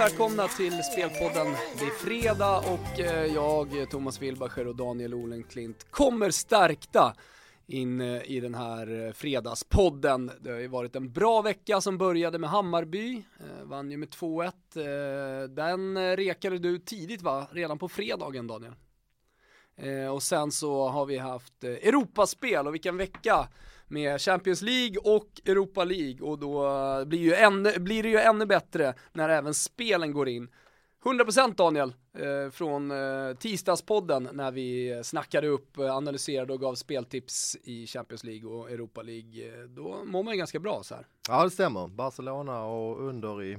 Välkomna till Spelpodden. Det är fredag och eh, jag, Thomas Wilbacher och Daniel Olenklint kommer stärkta in eh, i den här eh, fredagspodden. Det har ju varit en bra vecka som började med Hammarby, vann ju med 2-1. Den rekade du tidigt va? Redan på fredagen Daniel? Och sen så har vi haft Europaspel och vilken vecka! Med Champions League och Europa League och då eh, blir, ju ännu, blir det ju ännu bättre när även spelen går in. 100% Daniel, eh, från eh, tisdagspodden när vi snackade upp, eh, analyserade och gav speltips i Champions League och Europa League. Eh, då mår man ju ganska bra så här. Ja det stämmer, Barcelona och under i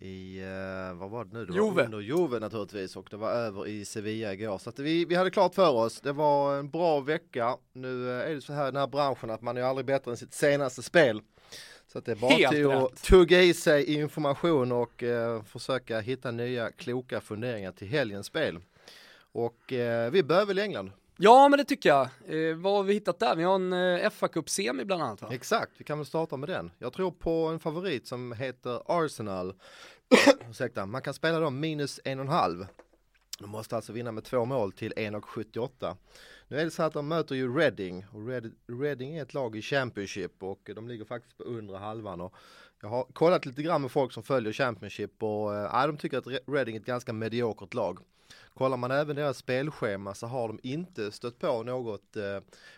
i, uh, vad var det nu? Det Juve. var under Juve naturligtvis och det var över i Sevilla igår. Så att vi, vi hade klart för oss, det var en bra vecka. Nu uh, är det så här i den här branschen att man är aldrig bättre än sitt senaste spel. Så att det är bara Helt till rätt. att tugga i sig information och uh, försöka hitta nya kloka funderingar till helgens spel. Och vi börjar väl i England. Ja men det tycker jag. Eh, vad har vi hittat där? Vi har en eh, fa Cup semi bland annat va? Exakt, vi kan väl starta med den. Jag tror på en favorit som heter Arsenal. Ursäkta, man kan spela dem minus en och en halv. De måste alltså vinna med två mål till 1,78. Nu är det så att de möter ju Reading och Red, Reading är ett lag i Championship och de ligger faktiskt på undre halvan. Och jag har kollat lite grann med folk som följer Championship och äh, de tycker att Reading är ett ganska mediokert lag. Kollar man även deras spelschema så har de inte stött på något eh,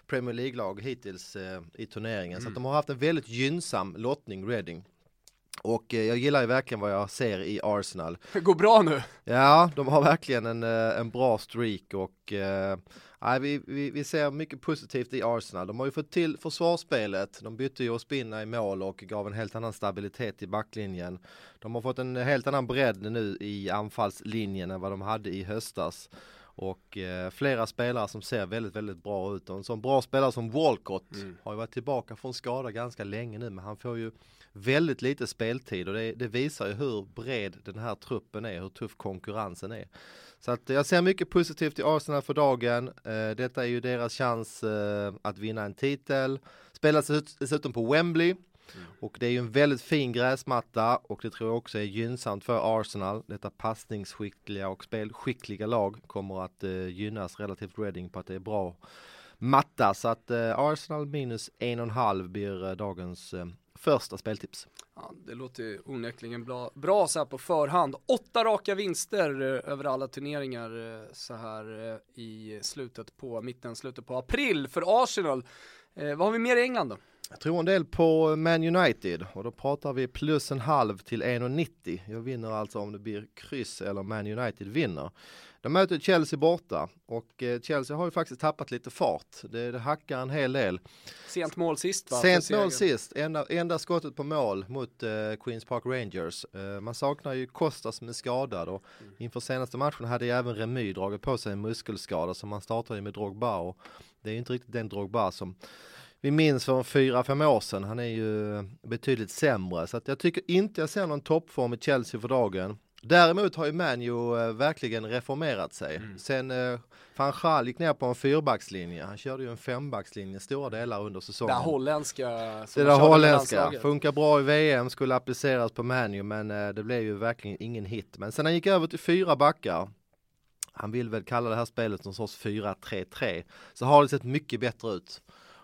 Premier League-lag hittills eh, i turneringen. Mm. Så de har haft en väldigt gynnsam lottning, Reading. Och eh, jag gillar ju verkligen vad jag ser i Arsenal. Det går bra nu. Ja, de har verkligen en, eh, en bra streak och eh, vi, vi, vi ser mycket positivt i Arsenal. De har ju fått till försvarsspelet. De bytte ju Ospina i mål och gav en helt annan stabilitet i backlinjen. De har fått en helt annan bredd nu i anfallslinjen än vad de hade i höstas. Och eh, flera spelare som ser väldigt, väldigt bra ut. Och en sån bra spelare som Walcott mm. har ju varit tillbaka från skada ganska länge nu men han får ju väldigt lite speltid och det, det, visar ju hur bred den här truppen är, hur tuff konkurrensen är. Så att jag ser mycket positivt i Arsenal för dagen. Eh, detta är ju deras chans eh, att vinna en titel. Spelas dessutom på Wembley. Mm. Och det är ju en väldigt fin gräsmatta och det tror jag också är gynnsamt för Arsenal. Detta passningsskickliga och spelskickliga lag kommer att eh, gynnas relativt Reading på att det är bra matta. Så att eh, Arsenal minus en och en halv blir eh, dagens eh, första speltips. Ja, det låter onekligen bra, bra så här på förhand. Åtta raka vinster eh, över alla turneringar eh, så här eh, i slutet på, mitten, slutet på april för Arsenal. vad har vi mer i England då? Jag tror en del på Man United och då pratar vi plus en halv till 1,90. Jag vinner alltså om det blir kryss eller Man United vinner. De möter Chelsea borta och eh, Chelsea har ju faktiskt tappat lite fart. Det, det hackar en hel del. Sent mål sist va? Sent mål sist, enda, enda skottet på mål mot uh, Queens Park Rangers. Uh, man saknar ju Costa som är skadad och mm. inför senaste matchen hade ju även Remy dragit på sig en muskelskada så man startar ju med Drogba och det är ju inte riktigt den Drogba som vi minns för fyra, fem år sedan. Han är ju betydligt sämre så att jag tycker inte jag ser någon toppform i Chelsea för dagen. Däremot har ju Manju äh, verkligen reformerat sig. Mm. Sen äh, van gick ner på en fyrbackslinje. Han körde ju en fembackslinje stora delar under säsongen. Det holländska. Det där holländska. Funkar bra i VM, skulle appliceras på Manju men äh, det blev ju verkligen ingen hit. Men sen han gick över till fyra backar han vill väl kalla det här spelet någon sorts 4-3-3 så har det sett mycket bättre ut.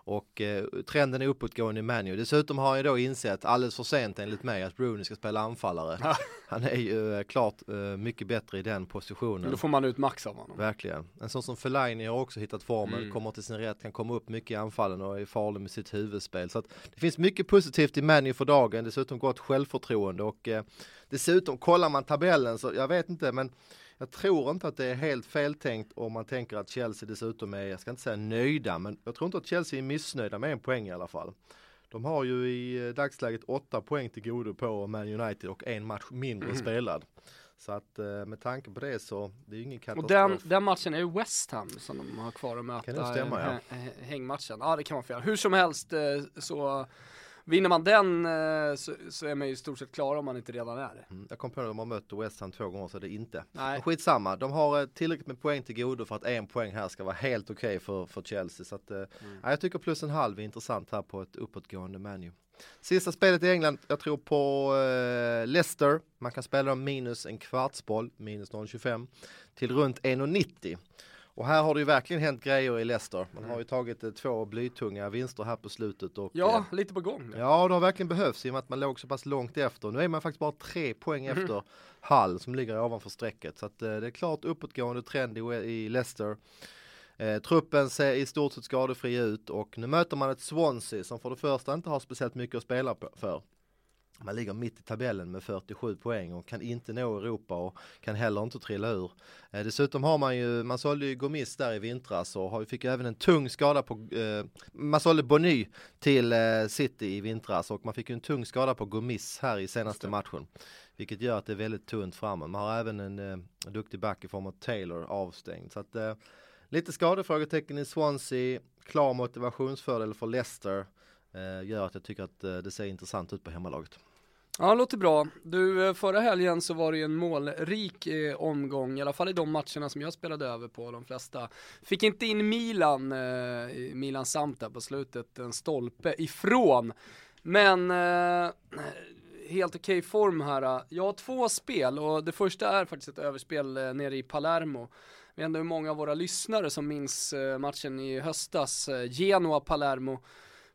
Och eh, trenden är uppåtgående i Manu. Dessutom har jag då insett alldeles för sent enligt mig att Rooney ska spela anfallare. Han är ju eh, klart eh, mycket bättre i den positionen. Då får man ut max av honom. Verkligen. En sån som Fellaini har också hittat formen, mm. kommer till sin rätt, kan komma upp mycket i anfallen och är farlig med sitt huvudspel. Så att det finns mycket positivt i Manu för dagen, dessutom gott självförtroende och eh, dessutom kollar man tabellen så jag vet inte men jag tror inte att det är helt feltänkt om man tänker att Chelsea dessutom är, jag ska inte säga nöjda, men jag tror inte att Chelsea är missnöjda med en poäng i alla fall. De har ju i dagsläget åtta poäng till godo på Man United och en match mindre mm. spelad. Så att eh, med tanke på det så, det är ju ingen katastrof. Och den, den matchen är ju West Ham som de har kvar att möta. Kan det stämma, ja. Hängmatchen. Ja det kan man få göra. Hur som helst eh, så Vinner man den eh, så, så, är man ju i stort sett klar om man inte redan är det. Mm, jag kom på att de har mött West Ham två gånger så det är inte. Nej. Men skitsamma, de har tillräckligt med poäng till godo för att en poäng här ska vara helt okej okay för, för Chelsea. Så att, mm. ja, jag tycker plus en halv är intressant här på ett uppåtgående menu. Sista spelet i England, jag tror på eh, Leicester. Man kan spela dem minus en kvartsboll, minus 0,25 till runt 1,90. Och här har det ju verkligen hänt grejer i Leicester. Man har ju tagit eh, två blytunga vinster här på slutet. Och, ja, eh, lite på gång. Ja, det har verkligen behövts i och med att man låg så pass långt efter. Nu är man faktiskt bara tre poäng mm. efter Hall som ligger ovanför strecket. Så att, eh, det är klart uppåtgående trend i, i Leicester. Eh, truppen ser i stort sett skadefri ut och nu möter man ett Swansea som för det första inte har speciellt mycket att spela för. Man ligger mitt i tabellen med 47 poäng och kan inte nå Europa och kan heller inte trilla ur. Eh, dessutom har man ju, man sålde ju Gomis där i vintras och har, fick ju även en tung skada på, eh, man sålde Bonny till eh, City i vintras och man fick ju en tung skada på Gomis här i senaste matchen. Vilket gör att det är väldigt tunt framme. Man har även en eh, duktig back i form av Taylor avstängd. Så att, eh, Lite skadefrågetecken i Swansea, klar motivationsfördel för Leicester eh, gör att jag tycker att eh, det ser intressant ut på hemmalaget. Ja, det låter bra. Du, eh, förra helgen så var det ju en målrik eh, omgång, i alla fall i de matcherna som jag spelade över på, de flesta. Fick inte in Milan, eh, Milan samt där på slutet, en stolpe ifrån. Men eh, helt okej okay form här. Jag har två spel och det första är faktiskt ett överspel eh, nere i Palermo Jag vet inte hur många av våra lyssnare som minns eh, matchen i höstas, eh, Genoa-Palermo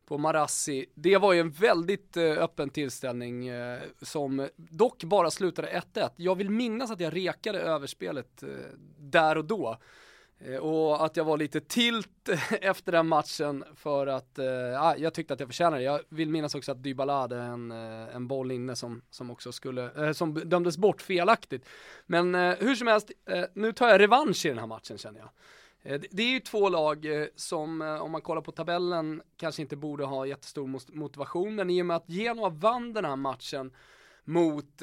på Marassi. Det var ju en väldigt eh, öppen tillställning eh, som dock bara slutade 1-1. Jag vill minnas att jag rekade överspelet eh, där och då. Och att jag var lite tilt efter den matchen för att äh, jag tyckte att jag förtjänade det. Jag vill minnas också att Dybala hade en, en boll inne som, som också skulle, äh, som dömdes bort felaktigt. Men äh, hur som helst, nu tar jag revansch i den här matchen känner jag. Eh, det, är ju två lag eh, som, eh, om man kollar på tabellen, kanske inte borde ha jättestor motivation, men i och med att Genoa vann den här matchen mot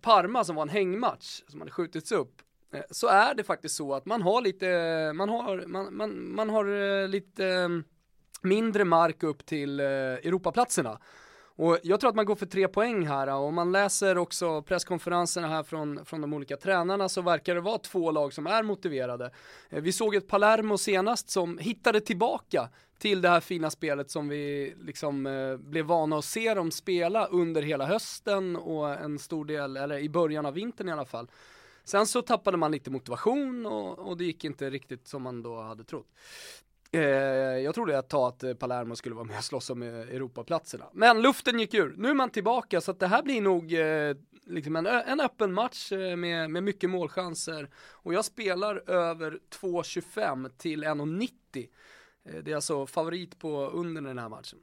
Parma som var en hängmatch som hade skjutits upp så är det faktiskt så att man har lite, man har, man, man, man har lite mm, mindre mark upp till Europaplatserna. Och jag tror att man går för tre poäng här och om man läser också presskonferenserna här från, från de olika tränarna så verkar det vara två lag som är motiverade. Eh, vi såg ett Palermo senast som hittade tillbaka till det här fina spelet som vi liksom eh, blev vana att se dem spela under hela hösten och en stor del, eller i början av vintern i alla fall. Sen så tappade man lite motivation och, och det gick inte riktigt som man då hade trott. Eh, jag trodde ett tag att eh, Palermo skulle vara med och slåss om eh, Europaplatserna. Men luften gick ur. Nu är man tillbaka så att det här blir nog liksom en, en öppen match med, med mycket målchanser. Och jag spelar över 2.25 till 1.90. Det är alltså favorit på under den här matchen.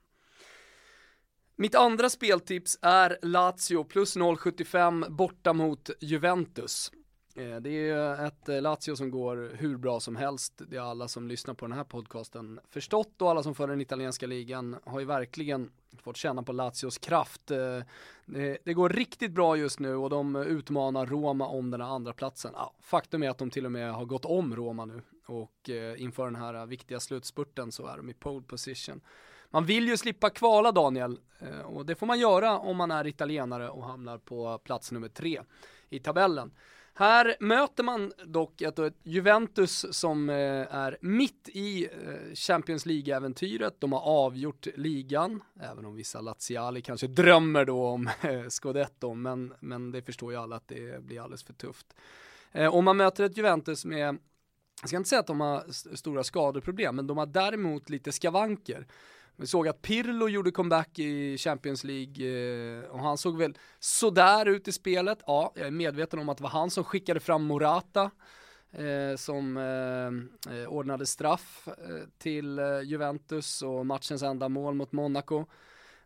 Mitt andra speltips är Lazio plus 0,75 borta mot Juventus. Eh, det är ett eh, Lazio som går hur bra som helst. Det har alla som lyssnar på den här podcasten förstått och alla som följer den italienska ligan har ju verkligen fått känna på Lazios kraft. Eh, det går riktigt bra just nu och de utmanar Roma om den här andra platsen. Faktum är att de till och med har gått om Roma nu och inför den här viktiga slutspurten så är de i pole position. Man vill ju slippa kvala Daniel och det får man göra om man är italienare och hamnar på plats nummer tre i tabellen. Här möter man dock ett, ett Juventus som eh, är mitt i eh, Champions League-äventyret. De har avgjort ligan, även om vissa Laziali kanske drömmer då om eh, Scudetto, men, men det förstår ju alla att det blir alldeles för tufft. Och man möter ett Juventus med jag ska inte säga att de har stora skadeproblem, men de har däremot lite skavanker. Vi såg att Pirlo gjorde comeback i Champions League eh, och han såg väl sådär ut i spelet. Ja, jag är medveten om att det var han som skickade fram Morata eh, som eh, eh ordnade straff eh, till Juventus och matchens enda mål mot Monaco.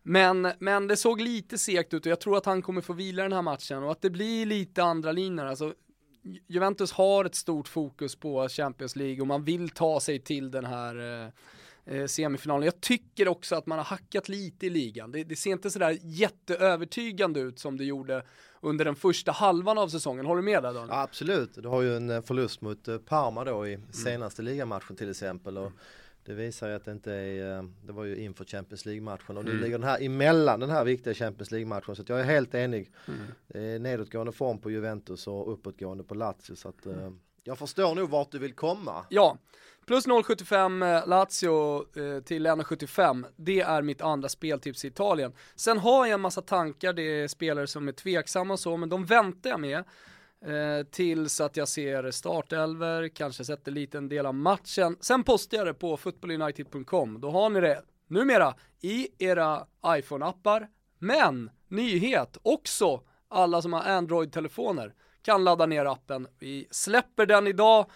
Men, men det såg lite segt ut och jag tror att han kommer få vila den här matchen och att det blir lite andra linjer. Alltså, Juventus har ett stort fokus på Champions League och man vill ta sig till den här eh, semifinalen. Jag tycker också att man har hackat lite i ligan. Det, det ser inte sådär jätteövertygande ut som det gjorde under den första halvan av säsongen. Håller du med där Daniel? Ja, absolut, du har ju en eh, förlust mot eh, Parma då i senaste mm. ligamatchen till exempel. Och det visar ju att det inte är, eh, det var ju inför Champions League-matchen och nu mm. ligger den här emellan den här viktiga Champions League-matchen så jag är helt enig. Mm. Det är nedåtgående form på Juventus och uppåtgående på Lazio så att mm jag förstår nog vart du vill komma. Ja, plus 0,75 eh, Lazio eh, till 1,75 det är mitt andra speltips i Italien. Sen har jag en massa tankar, det är spelare som är tveksamma och så, men de väntar jag med. Eh, tills att jag ser startelver, kanske sätter liten del av matchen. Sen postar jag det på footballunited.com. Då har ni det numera i era iPhone-appar. Men, nyhet, också alla som har Android-telefoner kan ladda ner appen. Vi släpper den idag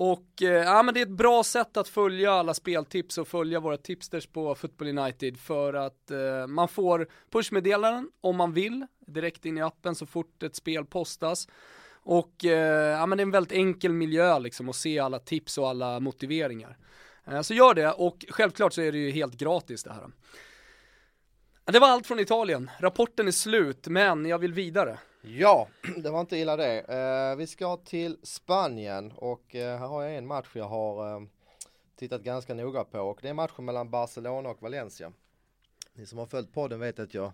och eh, ja, men det är ett bra sätt att följa alla speltips och följa våra tipsters på Football United för att eh, man får pushmeddelanden om man vill direkt in i appen så fort ett spel postas. Och eh, ja, men det är en väldigt enkel miljö liksom att se alla tips och alla motiveringar. Eh, så gör det och självklart så är det ju helt gratis det här. Det var allt från Italien. Rapporten är slut, men jag vill vidare. Ja, det var inte illa det. Eh, vi ska till Spanien och eh, här har jag en match jag har eh, tittat ganska noga på och det är matchen mellan Barcelona och Valencia. Ni som har följt podden vet att jag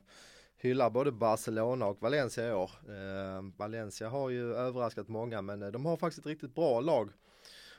hyllar både Barcelona och Valencia i år. Eh, Valencia har ju överraskat många men eh, de har faktiskt ett riktigt bra lag.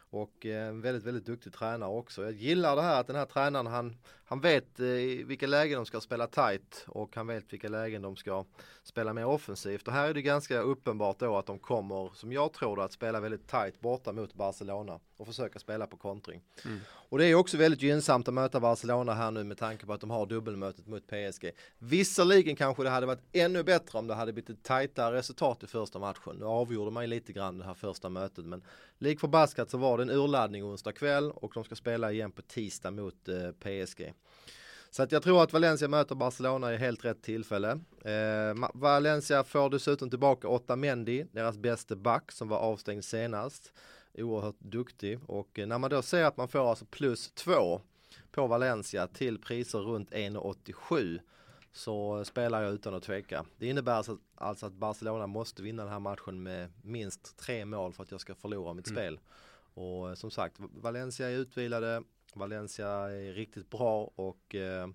Och eh, en väldigt, väldigt duktig tränare också. Jag gillar det här att den här tränaren han, han vet eh, vilka lägen de ska spela tight och han vet vilka lägen de ska spela mer offensivt. Och här är det ganska uppenbart då att de kommer, som jag tror att spela väldigt tight borta mot Barcelona och försöka spela på kontring. Mm. Och det är också väldigt gynnsamt att möta Barcelona här nu med tanke på att de har dubbelmötet mot PSG. Visserligen kanske det hade varit ännu bättre om det hade blivit ett tajtare resultat i första matchen. Nu avgjorde man ju lite grann det här första mötet men lik förbaskat så var det en urladdning onsdag kväll och de ska spela igen på tisdag mot eh, PSG. Så att jag tror att Valencia möter Barcelona i helt rätt tillfälle. Eh, Valencia får dessutom tillbaka Otamendi, deras bästa back som var avstängd senast oerhört duktig och eh, när man då ser att man får alltså plus två på Valencia till priser runt 1,87 så spelar jag utan att tveka. Det innebär alltså, alltså, att Barcelona måste vinna den här matchen med minst tre mål för att jag ska förlora mitt mm. spel. Och eh, som sagt, Valencia är utvilade, Valencia är riktigt bra och eh,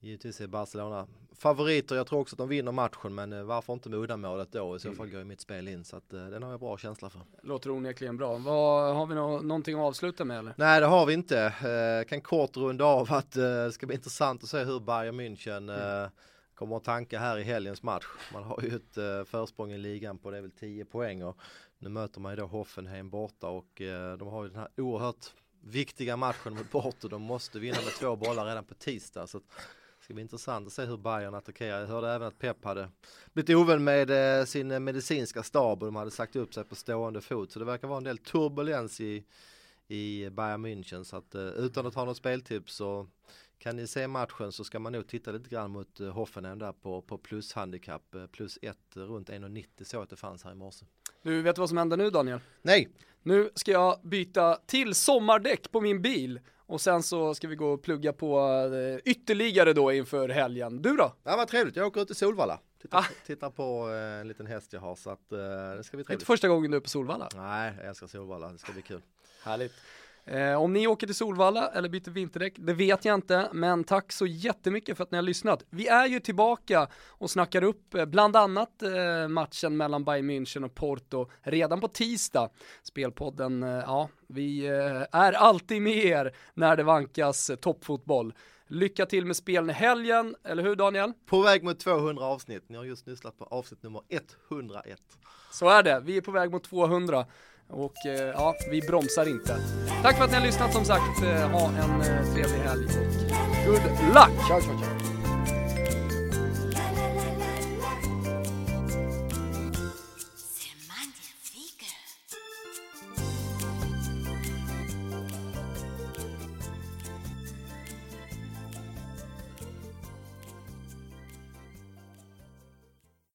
Givetvis är Barcelona favoriter. Jag tror också att de vinner matchen men eh, varför inte med uddamålet då? I så fall går ju mitt spel in så att uh, den har jag bra känsla för. Låter onekligen bra. Vad, har vi no någonting att avsluta med eller? Nej det har vi inte. Uh, kan kort runda av att uh, det ska bli intressant att se hur Bayern München mm. kommer att tanka här i helgens match. Man har ju ett uh, försprång i ligan på det är väl 10 poäng och nu möter man ju då Hoffenheim borta och de har ju den här oerhört viktiga matchen mot Porto. De måste vinna med två bollar redan på tisdag. Så ska bli intressant att se hur Bayern attackerar. Jag hörde även att Pep hade blivit ovän med eh, sin medicinska stab och de hade sagt upp sig på stående fot. Så det verkar vara en del turbulens i, i Bayern München. Så att eh, utan att ha något speltips så kan ni se matchen så ska man nog titta lite grann mot eh, Hoffenheim där på, på. Eh, plus ett runt 1,90 så att det fanns här i morse. Du vet vad som händer nu Daniel? Nej. Nu ska jag byta till sommardäck på min bil och sen så ska vi gå och plugga på eh, ytterligare då inför helgen. Du då? Ja vad trevligt, jag åker ut till Solvalla. Tittar, ah. tittar på eh, en liten häst jag har så att eh, det ska bli trevligt. Inte första gången du är på Solvalla? Nej, jag älskar Solvalla, det ska bli kul. Härligt. Eh, om ni åker till Solvalla eller byter vinterdäck, det vet jag inte, men tack så jättemycket för att ni har lyssnat. Vi är ju tillbaka och snackar upp eh, bland annat eh, matchen mellan Bayern München och Porto redan på tisdag. Spelpodden, eh, ja, vi eh, är alltid med er när det vankas eh, toppfotboll. Lycka till med spelen i helgen, eller hur Daniel? På väg mot 200 avsnitt, ni har just lyssnat på avsnitt nummer 101. Så är det, vi är på väg mot 200. Och eh, ja, vi bromsar inte. Tack för att ni har lyssnat som sagt. Eh, ha en eh, trevlig helg och good luck! Ciao, ciao, ciao.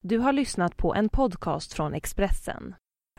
Du har lyssnat på en podcast från Expressen.